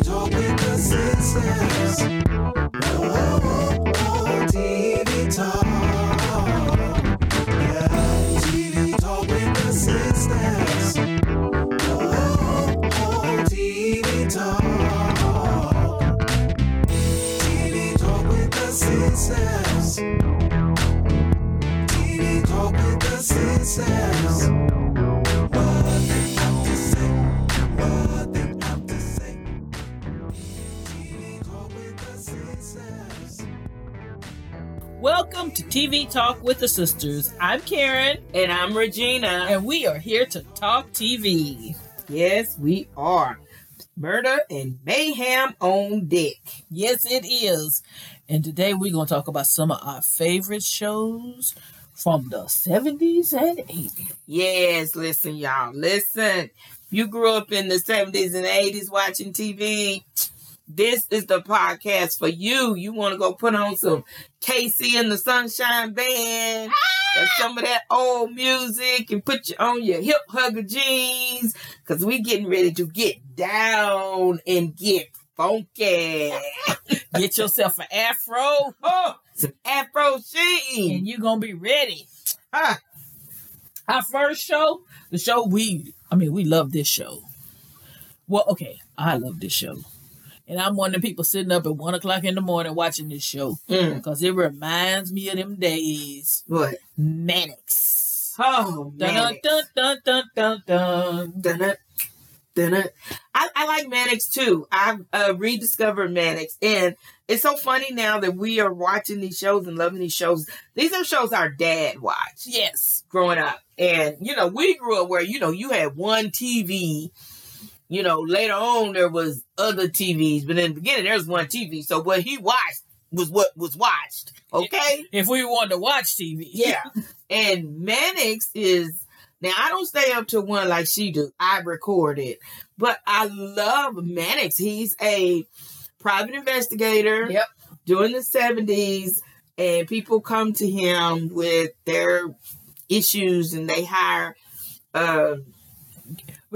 TV TV Talk with the Sistas. I'm Karen, And I'm Regina. and we are here to talk TV. yes, we are. Murder and mayhem on deck. Yes, it is. And today we're going to talk about some of our favorite shows from the 70s and 80s. Yes, listen, y'all. Listen. You grew up in the 70s and 80s watching TV. This is the podcast for you. You want to go put on some KC and the Sunshine Band and some of that old music and put you on your hip hugger jeans because we getting ready to get down and get funky. Get yourself an afro, Oh, some Afro sheen. and you're going to be ready. Ah, Our first show, the show we, I mean, we love this show. Well, okay, I love this show. And I'm one of the people sitting up at one o'clock in the morning watching this show mm, because it reminds me of them days. what? Mannix. Oh, Dun dun dun dun dun dun. Dun-dun, dun-dun. I, I like Mannix too. I've uh, rediscovered Mannix, and it's so funny now that we are watching these shows and loving these shows. These are shows our dad watched Yes. growing up, and you know we grew up where you know you had one TV. You know, later on there was other TVs, but in the beginning there was one TV. So what he watched was what was watched. Okay. If we wanted to watch TV. Yeah. and Mannix is now I don't stay up to one like she do. I record it. But I love Mannix. He's a private investigator Yep. during the 70s and people come to him with their issues and they hire uh But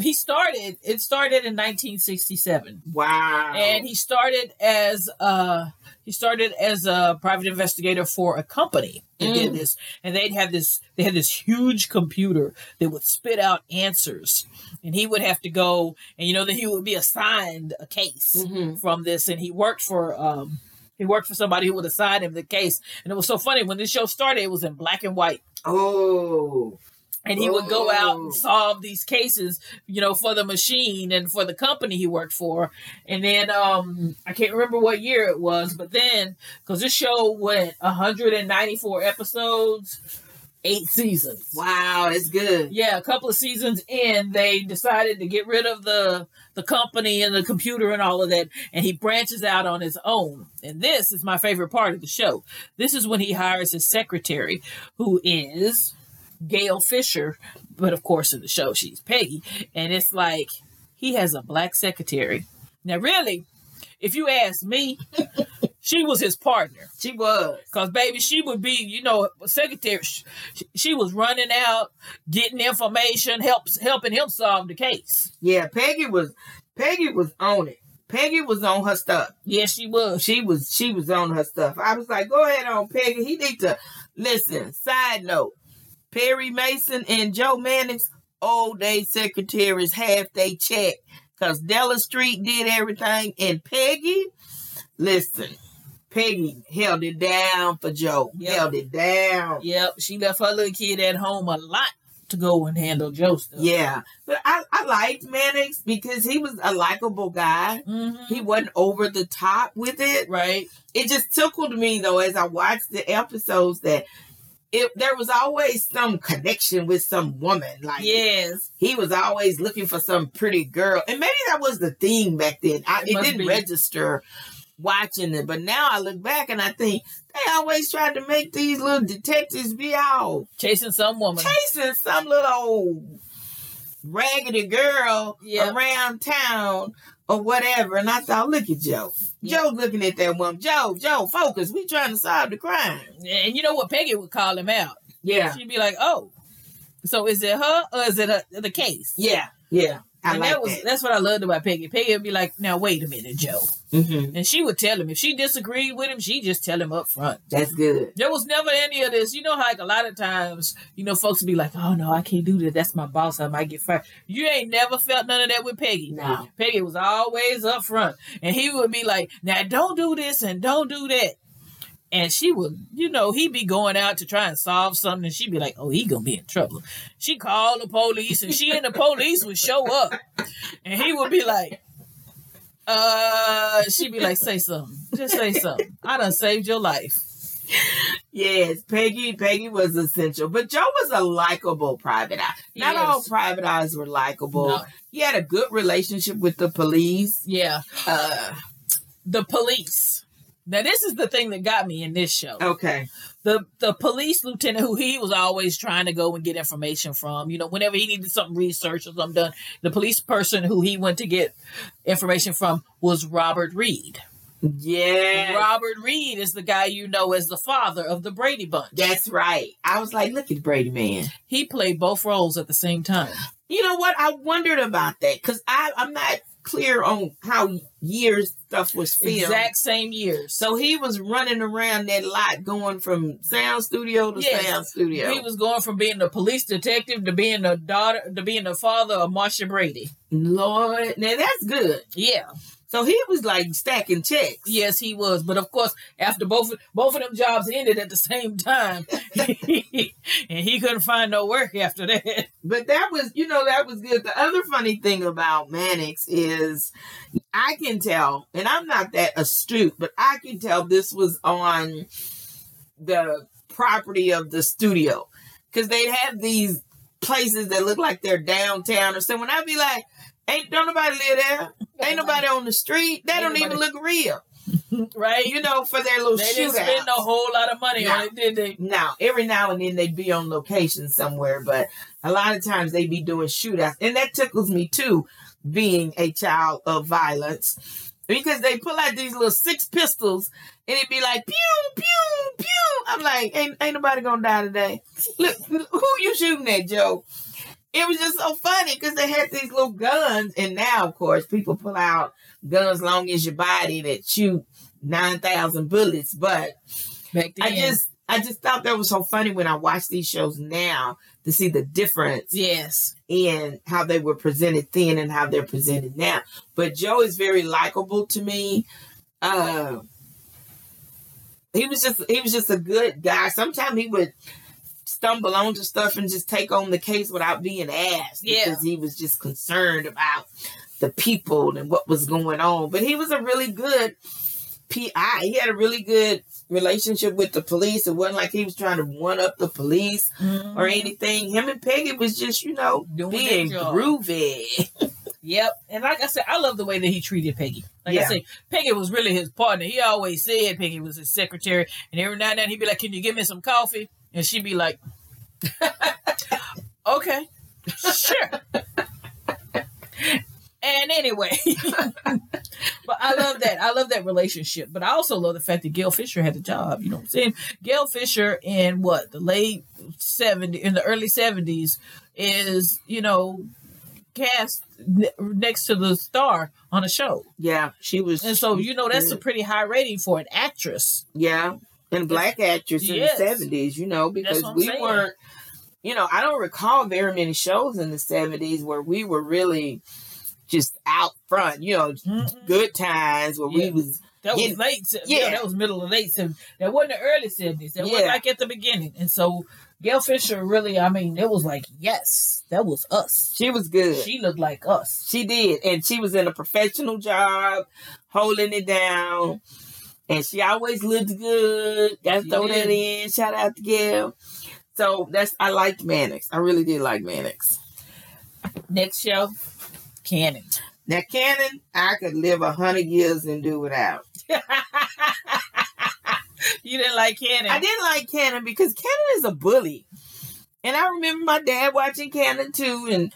he started, it started in 1967. wow. And he started as uh he started as a private investigator for a company that did Mm. this. And they'd have this they had this huge computer that would spit out answers. And he would have to go and you know that he would be assigned a case Mhm. from this and he worked for um he worked for somebody who would assign him the case. And it was so funny when this show started, it was in black and white. oh. And he would go out Oh. and solve these cases, you know, for the machine and for the company he worked for. And then um I can't remember what year it was, but then because this show went 194 episodes, eight seasons. Wow, that's good. Yeah, a couple of seasons in, they decided to get rid of the the company and the computer and all of that, and he branches out on his own. And this is my favorite part of the show. This is when he hires his secretary, who is Gail Fisher, but of course in the show she's Peggy, and it's like he has a black secretary. Now, really, if you ask me, she was his partner. She was. Cause baby, she would be, you know, secretary. She, she was running out, getting information, helps helping him solve the case. Yeah, Peggy was Peggy was on it. Peggy was on her stuff. Yes, she was. she was she was on her stuff. I was like, go ahead on Peggy. He need to listen. Side note: Perry Mason and Joe Mannix, old day secretaries, half they check because Della Street did everything, and Peggy, listen, Peggy held it down for Joe. Yep. Held it down. Yep, she left her little kid at home a lot to go and handle Joe stuff. Yeah, but I, I liked Mannix because he was a likable guy. Mhm. He wasn't over the top with it. right. it just tickled me though as I watched the episodes that it there was always some connection with some woman. Like Yes. he was always looking for some pretty girl, and maybe that was the theme back then. I, It it didn't be. register watching it, but now I look back and I think they always tried to make these little detectives be all Chasing some woman. chasing some little raggedy girl Yeah. around town or whatever. And I thought, look at Joe. Yeah. Joe looking at that woman. Joe, Joe, focus. We trying to solve the crime. And you know what? Peggy would call him out. Yeah. She'd be like, "Oh, so is it her or is it a, the case?" Yeah. Yeah. I and like that was that. that's what I loved about Peggy. Peggy would be like, "Now wait a minute, Joe," hmm and she would tell him if she disagreed with him, she just tell him up front. That's good. There was never any of this. You know, how, like a lot of times, you know, folks would be like, "Oh no, I can't do that. That's my boss. I might get fired." You ain't never felt none of that with Peggy. No. Peggy was always up front, and he would be like, "Now don't do this and don't do that." And she would, you know, he'd be going out to try and solve something, and she'd be like, "Oh, he gonna be in trouble." She called the police, and she and the police would show up, and he would be like, "Uh," she'd be like, "Say something, just say something. I done saved your life." Yes, Peggy. Peggy was essential, but Joe was a likable private eye. Not Yes. all private eyes were likable. No. He had a good relationship with the police. Yeah, Uh, the police. Now, this is the thing that got me in this show. okay. the the police lieutenant who he was always trying to go and get information from you know whenever he needed something research or something done the police person who he went to get information from was robert reed Yeah, robert reed is the guy you know as the father of the brady bunch that's right. I was like, look at Brady man. he played both roles at the same time You know what? I wondered about that because I I'm not clear on how years stuff was filmed. exact same years So he was running around that lot, going from sound studio to Yes. sound studio. he was going from being a police detective to being a daughter to being the father of Marcia Brady. Lord, now that's good. Yeah, So he was like stacking checks. Yes, he was. But of course, after both both of them jobs ended at the same time, and he couldn't find no work after that. But that was, you know, that was good. The other funny thing about Mannix is I can tell, and I'm not that astute, but I can tell this was on the property of the studio. Because they'd have these places that look like they're downtown or something. I'd be like, ain't don't nobody live there. Ain't nobody on the street. They Ain't don't even look real. Right? You know, for their little they didn't spend a whole lot of money on it, did they? Now, every now and then they'd be on location somewhere, but a lot of times they'd be doing shootouts. And that tickles me too, being a child of violence. Because they pull out these little six pistols and it'd be like pew, pew, pew. I'm like, ain't ain't nobody gonna die today. Look, who you shooting at, Joe? It was just so funny because they had these little guns, and now, of course, people pull out guns long as your body that shoot nine thousand bullets. But Back then. I just I just thought that was so funny when I watch these shows now to see the difference Yes. in how they were presented then and how they're presented now. But Joe is very likable to me. Uh he was just he was just a good guy. Sometimes he would stumble onto stuff and just take on the case without being asked Yeah. because he was just concerned about the people and what was going on. But he was a really good PI. He had a really good relationship with the police. It wasn't like he was trying to one up the police or mm-hmm. anything. Him and Peggy was just, you know, Doing being groovy. Yep. And like I said, I love the way that he treated Peggy. Like I said, Peggy was really his partner. He always said Peggy was his secretary. And every now and then he'd be like, Can you give me some coffee? And she'd be like, Okay, sure. And anyway, but I love that. I love that relationship. But I also love the fact that Gail Fisher had the job. You know what I'm saying? Gail Fisher in what, the late 70s, in the early 70s, is, you know, cast ne- next to the star on a show. yeah, she was. And so, you know, that's a pretty high rating for an actress. yeah, and black actress in the seventies. You know, because we saying. weren't. You know, I don't recall very many shows in the seventies where we were really just out front. You know, Mm-mm. good times when Yeah. we was. That was Yeah. late. Yeah. Yeah. that was middle of late 70s. That wasn't the early 70s. That was Yeah. like at the beginning. And so Gail Fisher really, I mean, it was like, yes, that was us. She was good. She looked like us. She did, and she was in a professional job, holding it down, mm-hmm. and she always looked good. She throw that in. Shout out to Gail. So that's I liked Mannix. I really did like Mannix. Next show, Cannon. Now Cannon, I could live a hundred years and do without. you didn't like Cannon. I didn't like Cannon because Cannon is a bully, and I remember my dad watching Cannon too. And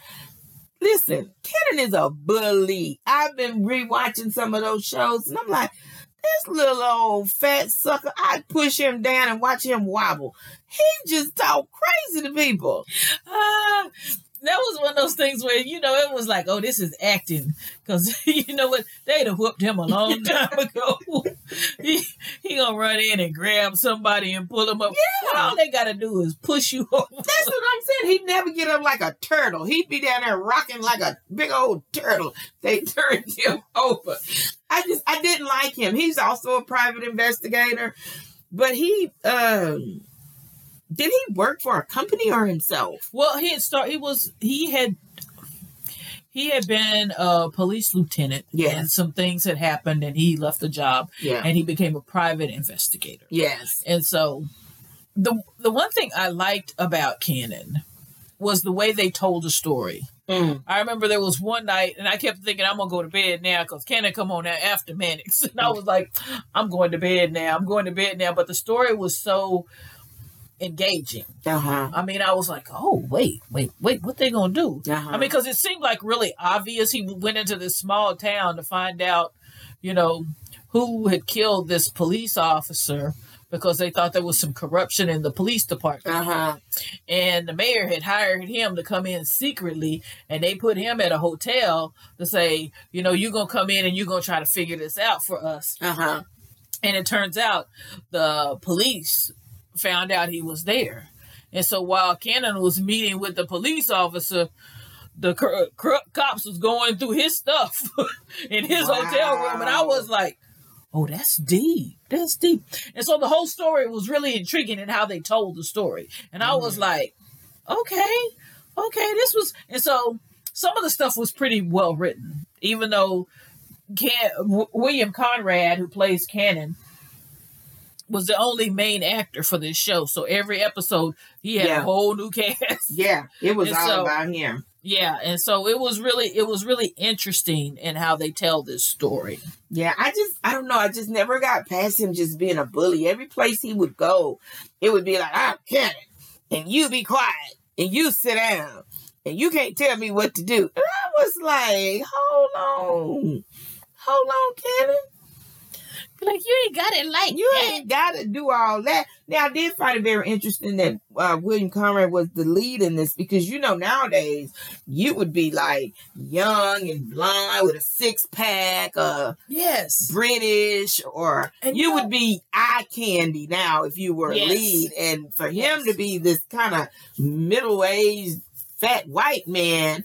listen, Cannon is a bully. I've been rewatching some of those shows, and I'm like, this little old fat sucker. I'd push him down and watch him wobble. He just talk crazy to people. Ah, that was one of those things where you know it was like, oh, this is acting because you know what they'd have whooped him a long time ago. he he gonna run in and grab somebody and pull him up. Yeah. All they gotta do is push you over. That's what I'm saying. He'd never get up like a turtle. He'd be down there rocking like a big old turtle. They turned him over. I just I didn't like him. He's also a private investigator, but he um did he work for a company or himself? Well, he had start. He was he had he had been a police lieutenant. Yes. and some things had happened, and he left the job, Yeah. and he became a private investigator. Yes. And so the the one thing I liked about Cannon was the way they told the story. Mm. I remember there was one night, and I kept thinking, I'm gonna go to bed now because Cannon come on now after Mannix, and I was like, I'm going to bed now. I'm going to bed now. But the story was so engaging. Uh-huh. I mean, I was like, oh wait, wait, wait, what they gonna do? Uh-huh. I mean, because it seemed like really obvious. He went into this small town to find out, you know, who had killed this police officer because they thought there was some corruption in the police department. uh-huh. And the mayor had hired him to come in secretly, and they put him at a hotel to say, you know, you're gonna come in and you're gonna try to figure this out for us. Uh-huh. And it turns out the police found out he was there. And so while Cannon was meeting with the police officer, the cr- cr- cops was going through his stuff in his hotel room. And I was like, oh, that's deep. That's deep. And so the whole story was really intriguing in how they told the story. And I was mm-hmm. like, okay, okay, this was. And so some of the stuff was pretty well written, even though Can- w- William Conrad, who plays Cannon, was the only main actor for this show. So every episode, he had Yeah. a whole new cast. Yeah, it was And all so- about him. Yeah, and so it was really it was really interesting in how they tell this story. Yeah, I just I don't know. I just never got past him just being a bully. Every place he would go, it would be like, I'm Cannon, and you be quiet, and you sit down, and you can't tell me what to do. And I was like, hold on, hold on, Cannon. Like, you ain't got it like You ain't got to do all that. Now, I did find it very interesting that uh, William Conrad was the lead in this because, you know, nowadays you would be like young and blonde with a six pack, uh, Yes. British, or And you know- would be eye candy now if you were Yes. a lead. And for him Yes. to be this kind of middle aged fat white man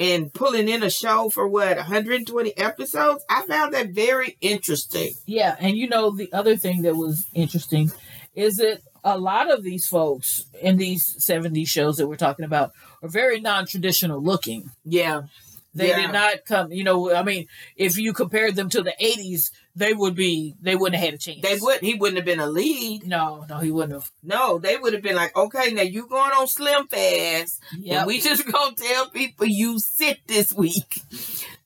and pulling in a show for what 120 episodes, I found that very interesting. Yeah, and you know the other thing that was interesting is that a lot of these folks in these 70 shows that we're talking about are very non-traditional looking. Yeah. They Yeah. did not come, you know, I mean, if you compared them to the 80s, they would be they wouldn't have had a chance. They would he wouldn't have been a lead. No, no, he wouldn't have. No, they would have been like, okay, now you going on Slim Fast. Yeah. We just gonna tell people you sit this week.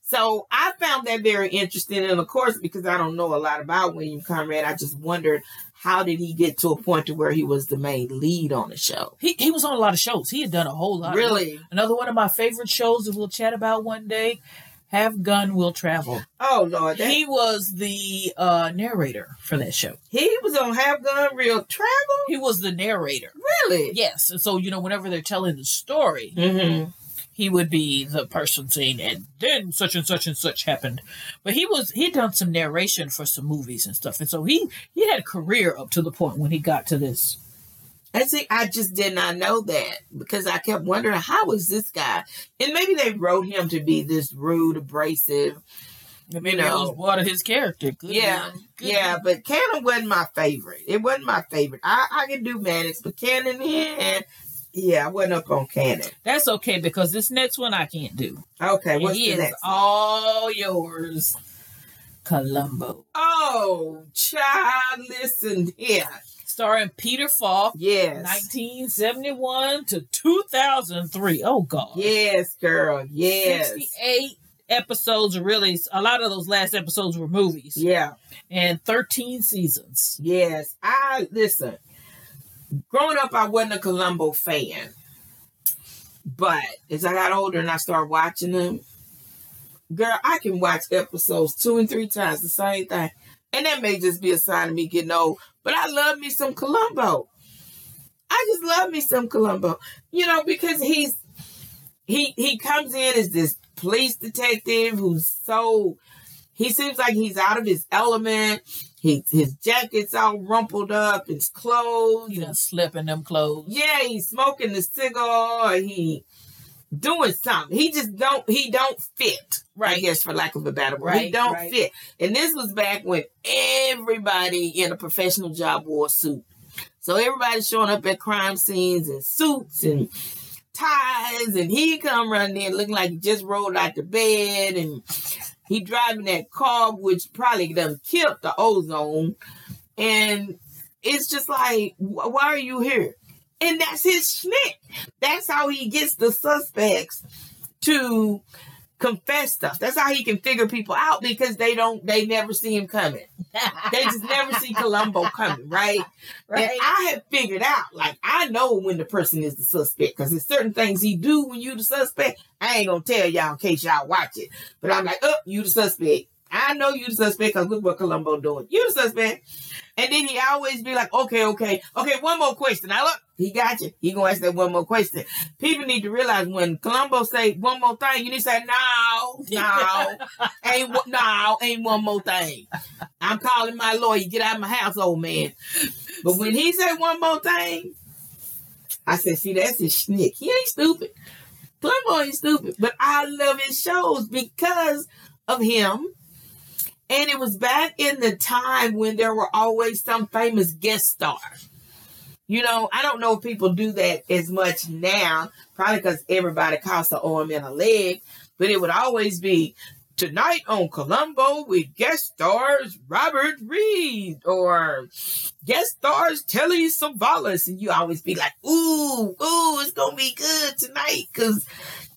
So I found that very interesting. And of course, because I don't know a lot about William Conrad, I just wondered how did he get to a point to where he was the main lead on the show? He he was on a lot of shows. He had done a whole lot. Really? Another one of my favorite shows that we'll chat about one day, Have Gun Will Travel. Oh Lord, that, he, He was the uh, narrator for that show. He was on Have Gun Real Travel? He was the narrator. Really? Yes, and so you know, whenever they're telling the story, Mm-hmm. He would be the person saying, "And then such and such and such happened." But he was he'd done some narration for some movies and stuff, and so he he had a career up to the point when he got to this. And see, I just did not know that because I kept wondering how was this guy? And maybe they wrote him to be this rude, abrasive. Maybe know. that was part of his character. Good yeah. Good yeah, man. but Cannon wasn't my favorite. It wasn't my favorite. I, I can do Mannix, but Cannon, yeah, yeah, I wasn't up on Cannon. that's okay because this next one I can't do. Okay, what's he the next? all yours, Columbo, Oh, child, listen here. starring Peter Falk. Yes, 1971 to 2003. Oh God. yes, girl, yes, 68 episodes. Really, a lot of those last episodes were movies, yeah. and 13 seasons. Yes, I listen. Growing up, I wasn't a Columbo fan, but as I got older and I started watching them, girl, I can watch episodes two and three times the same thing, and that may just be a sign of me getting old. But I love me some Columbo. I just love me some Columbo, you know, because he's he he comes in as this police detective who's so he seems like he's out of his element. He his jacket's all rumpled up, his clothes. You done slip in them clothes. Yeah, he's smoking the cigar. He doing something. He just don't. He don't fit. I Right. guess for lack of a better word, he don't right. fit. And this was back when everybody in a professional job wore a suit. So everybody's showing up at crime scenes in suits and ties, and he come running in looking like he just rolled out the bed, and he driving that car which probably done killed the ozone, and it's just like, why are you here? And that's his schnick. That's how he gets the suspects to confess stuff. That's how he can figure people out because they don't, they never see him coming. They just never see Columbo coming, right? right. And I have figured out, like, I know when the person is the suspect because there's certain things he do when you the suspect. I ain't gonna tell y'all in case y'all watch it, but I'm like, oh, you the suspect. I know you the suspect because look what Columbo doing. You the suspect. And then he always be like, okay, okay, okay, one more question. Now look, he got you. He gonna ask that one more question. People need to realize when Columbo say one more thing, you need to say, no, no, ain't no, ain't one more thing. I'm calling my lawyer. Get out of my house, old man. But when he said one more thing, I said, see, that's his schnick. He ain't stupid. Columbo ain't stupid. But I love his shows because of him. And it was back in the time when there were always some famous guest star. You know, I don't know if people do that as much now, probably because everybody costs an arm and a leg, but it would always be tonight on Columbo with guest stars Robert Reed or guest stars Telly Savalas. And you always be like, ooh, ooh, it's going to be good tonight because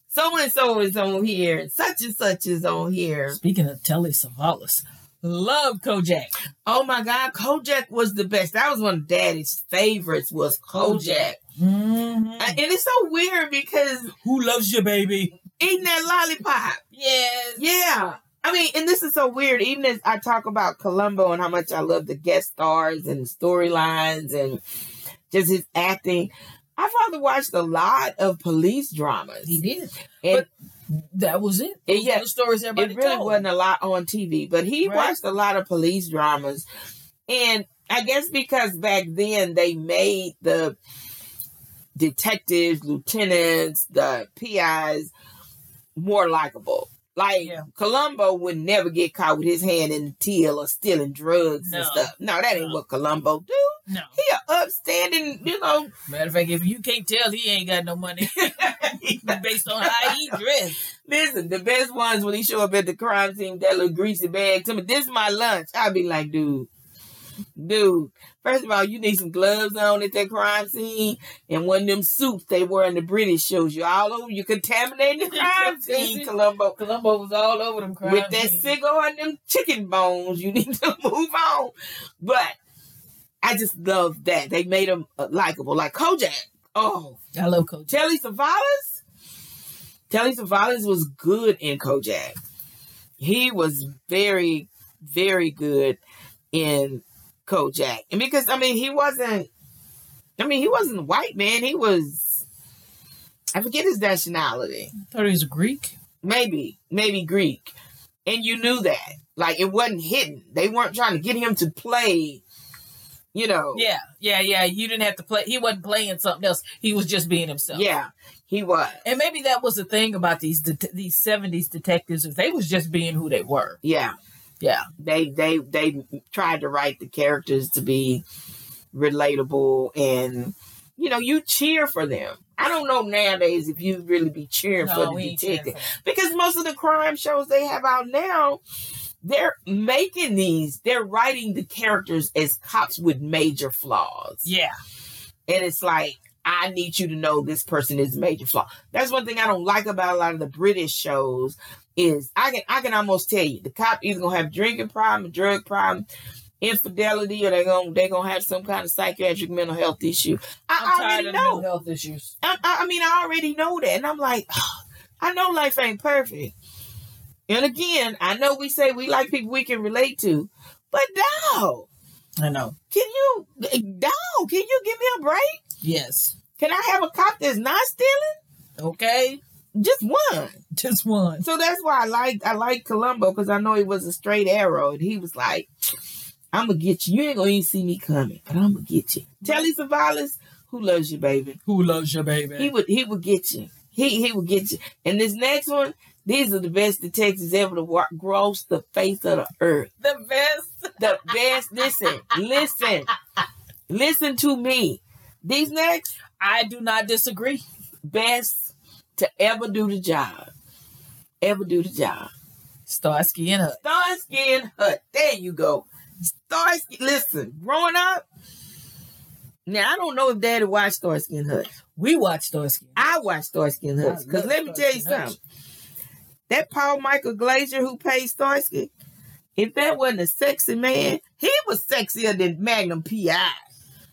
so and so is on here and such and such is on here. Speaking of Telly Savalas, love Kojak. Oh my God, Kojak was the best. That was one of Daddy's favorites. Was Kojak, Mhm. and it's so weird because Who loves you, baby? eating that lollipop. Yes. Yeah, I mean, and this is so weird. Even as I talk about Columbo and how much I love the guest stars and storylines and just his acting, my father watched a lot of police dramas. He did. And That was it. Yeah, Those the stories everybody it really told. wasn't a lot on TV, but he Right. watched a lot of police dramas. And I guess because back then they made the detectives, lieutenants, the PIs more likable. Like Yeah. Columbo would never get caught with his hand in the till or stealing drugs and stuff. No, that ain't No. what Columbo do. No. He a upstanding, you know. Matter of fact, if you can't tell, he ain't got no money based on how he dressed. Listen, the best ones when he show up at the crime scene, that little greasy bag. Tell me, this is my lunch. I'd be like, dude, dude. First of all, you need some gloves on at that crime scene, and one of them suits they wear in the British shows you all over. You contaminating the crime scene, Columbo. Columbo was all over them crime With that scenes. cigar and them chicken bones, you need to move on. But I just love that they made him uh, likable, like Kojak. Oh, I love Kojak. Telly Savalas? Telly Savalas was good in Kojak. He was very, very good in Kojak. And because, I mean, he wasn't, I mean, he wasn't white man. He was, I forget his nationality. I thought he was Greek. Maybe, maybe Greek. And you knew that. Like, it wasn't hidden. They weren't trying to get him to play, you know. Yeah, yeah, yeah. You didn't have to play. He wasn't playing something else. He was just being himself. Yeah, he was. And maybe that was the thing about these det- these seventies detectives is they was just being who they were. Yeah. Yeah. they they they tried to write the characters to be relatable and you know you cheer for them i don't know nowadays if you really be cheering No, for the detective because most of the crime shows they have out now they're making these they're writing the characters as cops with major flaws Yeah. and it's like I need you to know this person is a major flaw. That's one thing I don't like about a lot of the British shows is I can I can almost tell you the cop either gonna have drinking problem, drug problem, infidelity, or they gonna they gonna have some kind of psychiatric mental health issue. I tired already know. health issues. I, I I mean I already know that, and I'm like, I know life ain't perfect. And again, I know we say we like people we can relate to, but no, I know. can you, no, can you give me a break? Yes. Can I have a cop that's not stealing? Okay. Just one. Just one. So that's why I like I like Columbo because I know he was a straight arrow, and he was like, "I'm gonna get you. You ain't gonna even see me coming, but I'm gonna get you." Telly Savalas, who loves you, baby. Who loves you, baby? He would he would get you. He he would get you. And this next one, these are the best detectives ever to walk, gross the face of the earth. the best. The best. listen, listen, listen to me. These next I do not disagree. best to ever do the job. Ever do the job. Starsky and Hutch. Starsky and Hutch. There you go. Starsky. Listen, growing up. Now I don't know if Daddy watched Starsky and Hutch. We watched Starsky. I watched Starsky and I Hutch because let me tell you something. That Paul Michael Glaser who played Starsky, if that wasn't a sexy man, he was sexier than Magnum PI.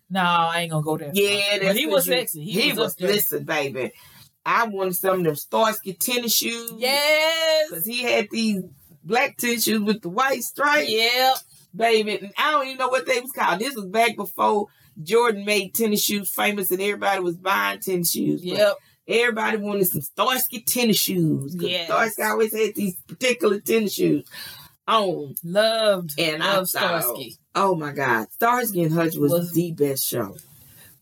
No, I ain't gonna go there. Yeah, he was you- sexy. He, He, was, was. Listen, baby, I wanted some of them Starsky tennis shoes. Yes. because he had these black tennis shoes with the white stripe. Yep. baby. And I don't even know what they was called. This was back before Jordan made tennis shoes famous and everybody was buying tennis shoes. Yep. Everybody wanted some Starsky tennis shoes. Yes. Starsky always had these particular tennis shoes on. Loved. And I loved thought, Starsky. Oh my God. Starsky and Hutch was, Was- the best show.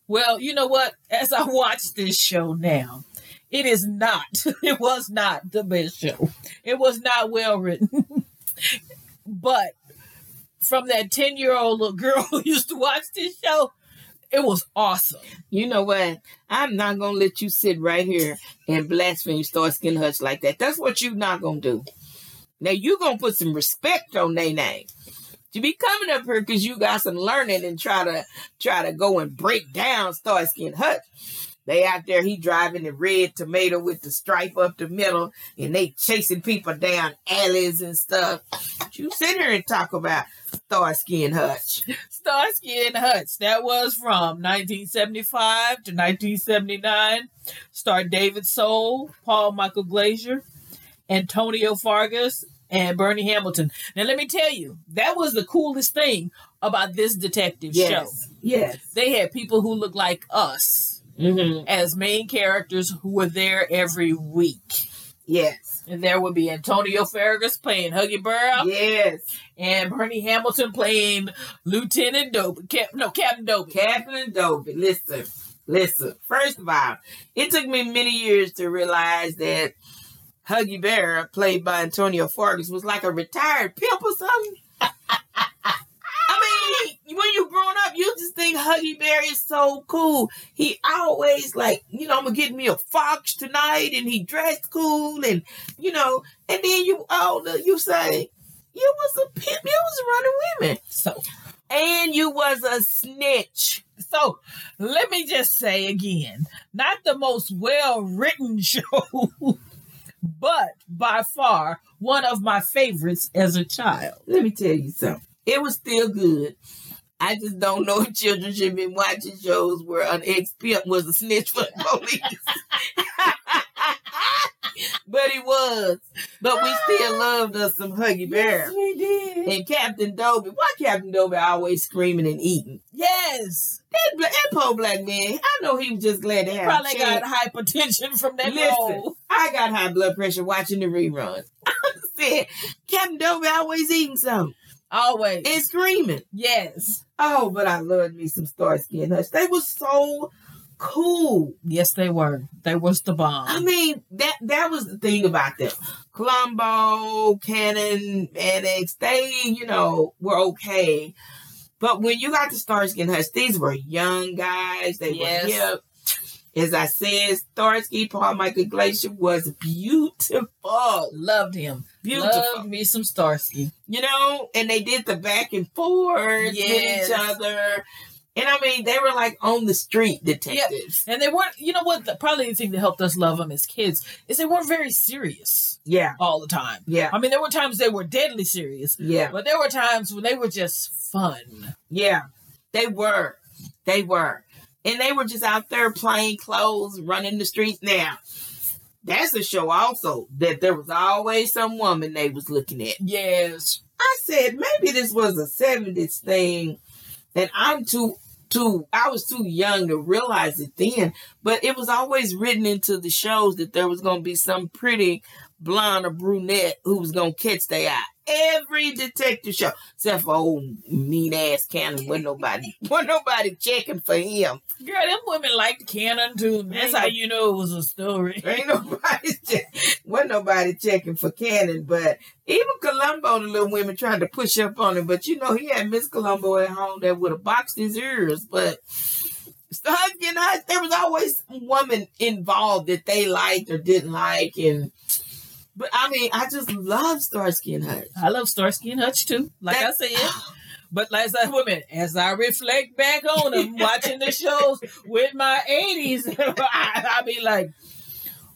Well, you know what? As I watch this show now, it is not. It was not the best show. It was not well written. but from that 10 year old little girl who used to watch this show, it was awesome. You know what? I'm not gonna let you sit right here and blaspheme Starsky and Hutch like that. That's what you're not gonna do. Now you're gonna put some respect on their name. You be coming up here because you got some learning and try to try to go and break down Starsky and Hutch. They out there, he driving the red tomato with the stripe up the middle, and they chasing people down alleys and stuff. You sit here and talk about Starsky and Hutch. Starsky and Hutch. That was from 1975 to 1979. Star David Soul, Paul Michael Glaser, Antonio Fargas, and Bernie Hamilton. Now, let me tell you, that was the coolest thing about this detective show. Yes, yes. They had people who looked like us Mm-hmm. as main characters who were there every week. Yes, And there would be Antonio Fargas playing Huggy Bear yes. and Bernie Hamilton playing Lieutenant Dobey. Cap- no, Captain Dobey. Captain and Dobey, listen, listen. First of all, it took me many years to realize that Huggy Bear, played by Antonio Fargas, was like a retired pimp or something. I mean, when you growing up, you just think Huggy Bear is so cool. He always like, you know, I'm gonna get me a fox tonight, and he dressed cool, and you know, and then you older, you say, you was a pimp, you was running women, So, and you was a snitch. so let me just say again, not the most well written show, but by far one of my favorites as a child. Let me tell you something. It was still good. I just don't know if children should be watching shows where an ex pimp was a snitch for the police. but he was. But we still loved us some Huggy Bear. we did. And Captain Dobey. Why Captain Dobey always screaming and eating? Yes. That, that poor black man, I know he was just glad to have Probably got hypertension from that Listen, role. I got high blood pressure watching the reruns. I said, Captain Dobey always eating something Always. and screaming. yes. Oh, but I loved me some Starsky and Hutch. They were so cool. Yes, they were. They was the bomb. I mean, that that was the thing about them. Columbo, Cannon, Mannix, they, you know, were okay. But when you got to Starsky and Hutch, these were young guys. They Yes. were hip. As I said, Starsky, Paul Michael Glaser was beautiful. Loved him. Beautiful. Loved me some Starsky. you know, and they did the back and forth Yes. with each other. And I mean, they were like on the street detectives. And they weren't, you know what, the, probably the thing that helped us love them as kids is they weren't very serious Yeah, all the time. yeah, I mean, there were times they were deadly serious, yeah, but there were times when they were just fun. yeah. They were, they were, and they were just out there playing clothes, running the streets. Now, that's a show also that there was always some woman they was looking at. Yes. I said maybe this was a '70s thing, and I'm too too I was too young to realize it then, but it was always written into the shows that there was gonna be some pretty blonde or brunette who was gonna catch their eye. Every detective show, except for old mean ass Cannon, wasn't nobody, wasn't nobody checking for him. Girl, them women liked Cannon too. That's how you know it was a story. Ain't nobody, check, wasn't nobody checking for Cannon, but even Columbo, the little women trying to push up on him, but you know he had Miss Columbo at home that would have boxed his ears, but. Starsky and Hutch, there was always a woman involved that they liked or didn't like, and but I mean, I just love Starsky and Hutch. I love Starsky and Hutch too. Like That- I said. But like I women, as I reflect back on them, watching the shows with my 80s, I, I be like,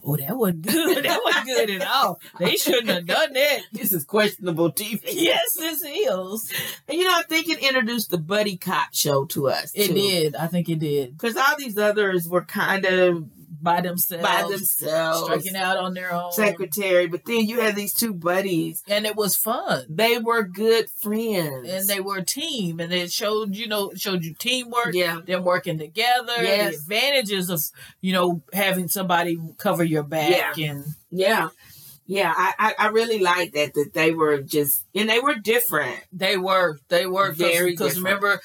oh, that wasn't good. That wasn't good at all. They shouldn't have done that. This is questionable TV. Yes, this is. And you know, I think it introduced the buddy cop show to us. It did. I think it did. Because all these others were kind of By themselves. by themselves. Striking out on their own. Secretary, but then you had these two buddies. And it was fun. They were good friends. And they were a team. And it showed, you know, showed you teamwork. yeah. them working together, Yes. the advantages of you know having somebody cover your back and Yeah. Yeah. I, I, I really like that that they were just and they were different. they were they were Very because remember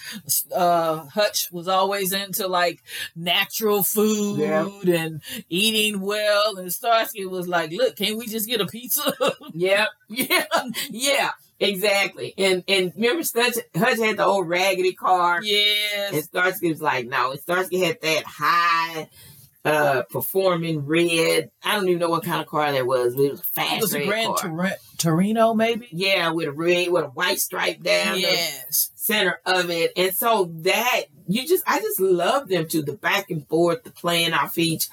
uh Hutch was always into like natural food Yeah. and eating well and Starsky was like look can't we just get a pizza yep, Yeah. Yeah. Exactly. And and remember Hutch, Hutch had the old raggedy car. Yes, And Starsky was like, no, and Starsky had that high uh performing red. I don't even know what kind of car that was, it was a fast it was a Gran Torino maybe yeah, with a red with a white stripe down the center of it. And so that you just I just love them too, the back and forth, the playing off each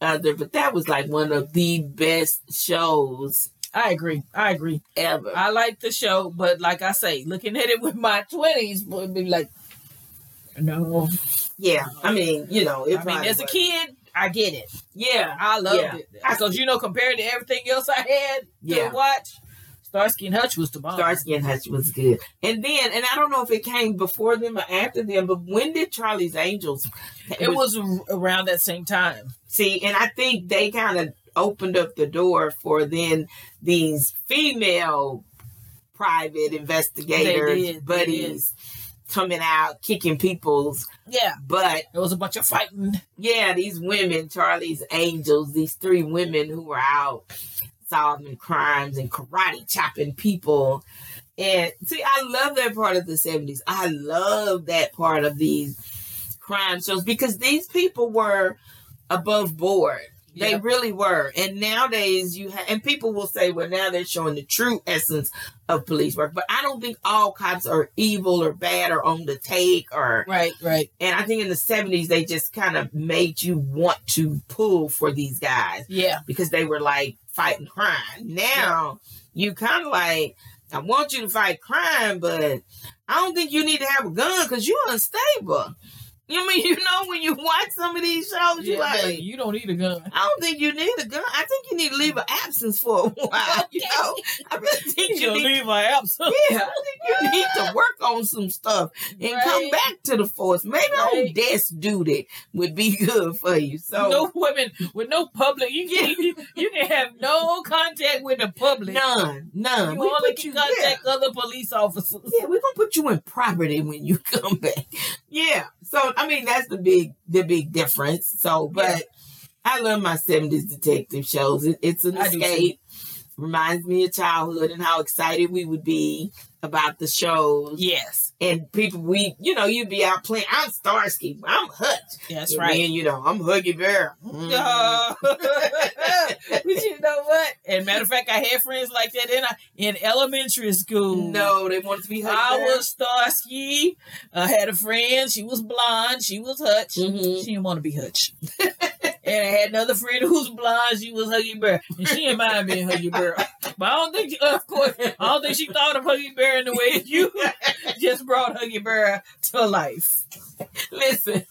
other. But that was like one of the best shows I agree I agree ever. I like the show, but like I say, looking at it with my twenties would be like, no. yeah. I mean, you know, I mean, as a kid, I get it. Yeah. I loved Yeah. it because you know, compared to everything else I had Yeah. to watch, Starsky and Hutch was the bomb. Starsky and Hutch was good. And then, and I don't know if it came before them or after them, but when did Charlie's Angels? It was ar- around that same time. see, and I think they kind of opened up the door for then these female private investigators, did, buddies coming out kicking people's Yeah, but there was a bunch of fighting. Yeah, these women, Charlie's Angels, these three women who were out solving crimes and karate chopping people. And see, I love that part of the 70s. I love that part of these crime shows because these people were above board. They Yeah. really were. And nowadays you have, and people will say, well, now they're showing the true essence of police work. But I don't think all cops are evil or bad or on the take or Right, right. and I think in the 70s, they just kind of made you want to pull for these guys Yeah, because they were like fighting crime. Now, you kind of like, I want you to fight crime, but I don't think you need to have a gun because you're unstable. You mean, you know, when you watch some of these shows, you like, baby, you don't need a gun. I don't think you need a gun. I think you need to leave an absence for a while. You know, I really think You you need leave my absence. yeah, I think you need to work on some stuff and come back to the force. Maybe on Right. desk duty would be good for you. So no women with no public. You can you, you can have no contact with the public. none, none. You We only can you- contact other police officers. Yeah, yeah, we're gonna put you in property when you come back. Yeah. So I mean that's the big the big difference. So but Yeah. I love my 70s detective shows. It, it's an I escape. Reminds me of childhood and how excited we would be about the shows. Yes, and people we you know you'd be out playing i'm starsky i'm hutch that's and right. And, you know i'm huggy bear Mm. But you know what? And matter of fact, I had friends like that in in elementary school. no they wanted to be huggy I bear was Starsky. I had a friend. She was blonde. She was Hutch. Mhm. She didn't want to be Hutch. and I had another friend who was blonde. She was Huggy Bear, and she didn't mind being Huggy Bear. But I don't think, of course, I don't think she thought of Huggy Bear in the way you just brought Huggy Bear to life. listen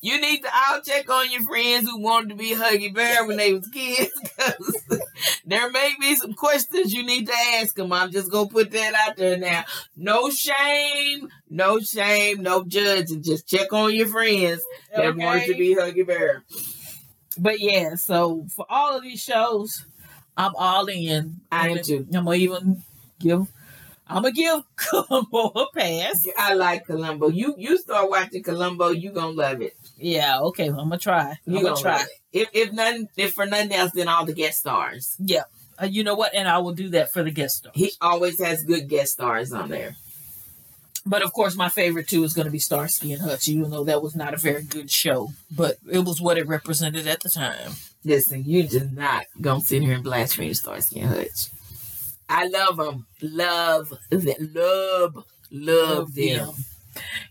you need to all check on your friends who wanted to be Huggy Bear when they was kids. there may be some questions you need to ask them. I'm just gonna put that out there now. No shame, no shame, no judging. Just check on your friends that wanted to be Huggy Bear. But yeah, so for all of these shows, I'm all in. I am too. I'm gonna even give. I'm gonna give Columbo a pass. I like Columbo. You you start watching Columbo, you gonna love it. Yeah, okay. I'm gonna try. You I'm gonna try. If if nothing, if for nothing else, then all the guest stars. Yeah. Uh, you know what? And I will do that for the guest stars. He always has good guest stars on there. But of course, my favorite too is going to be Starsky and Hutch, even though that was not a very good show, but it was what it represented at the time. Listen, you just not gonna sit here and blaspheme Starsky and Hutch. I love them, love them, love, love them.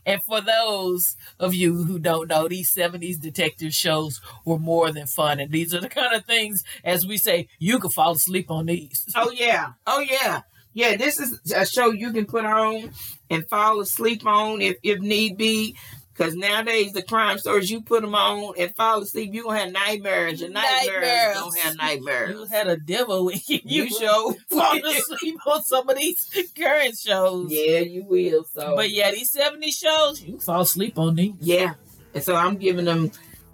And for those of you who don't know, these 70s detective shows were more than fun. And these are the kind of things, as we say, you could fall asleep on these. Oh yeah, oh yeah, yeah. This is a show you can put on and fall asleep on if if need be. Because nowadays the crime stories you put them on and fall asleep, you gonna have nightmares. Your nightmares, Nightmares. gonna have nightmares. You had a devil in you. You show. fall asleep on some of these current shows. yeah, you will. So, But yeah, these 70 shows, you fall asleep on these. yeah. And so I'm giving them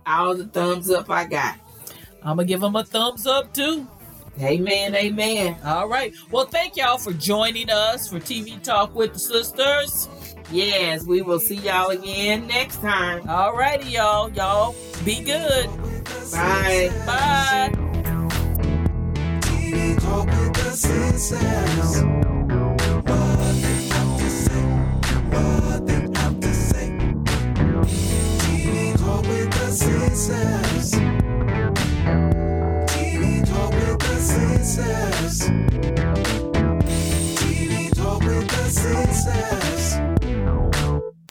all the thumbs up I got. I'm going to give them a thumbs up too. Amen, amen. All right. Well, thank y'all for joining us for TV Talk with the Sistas. Yes, we will see y'all again next time. All righty, y'all. Y'all be good. Bye. Bye. Bye.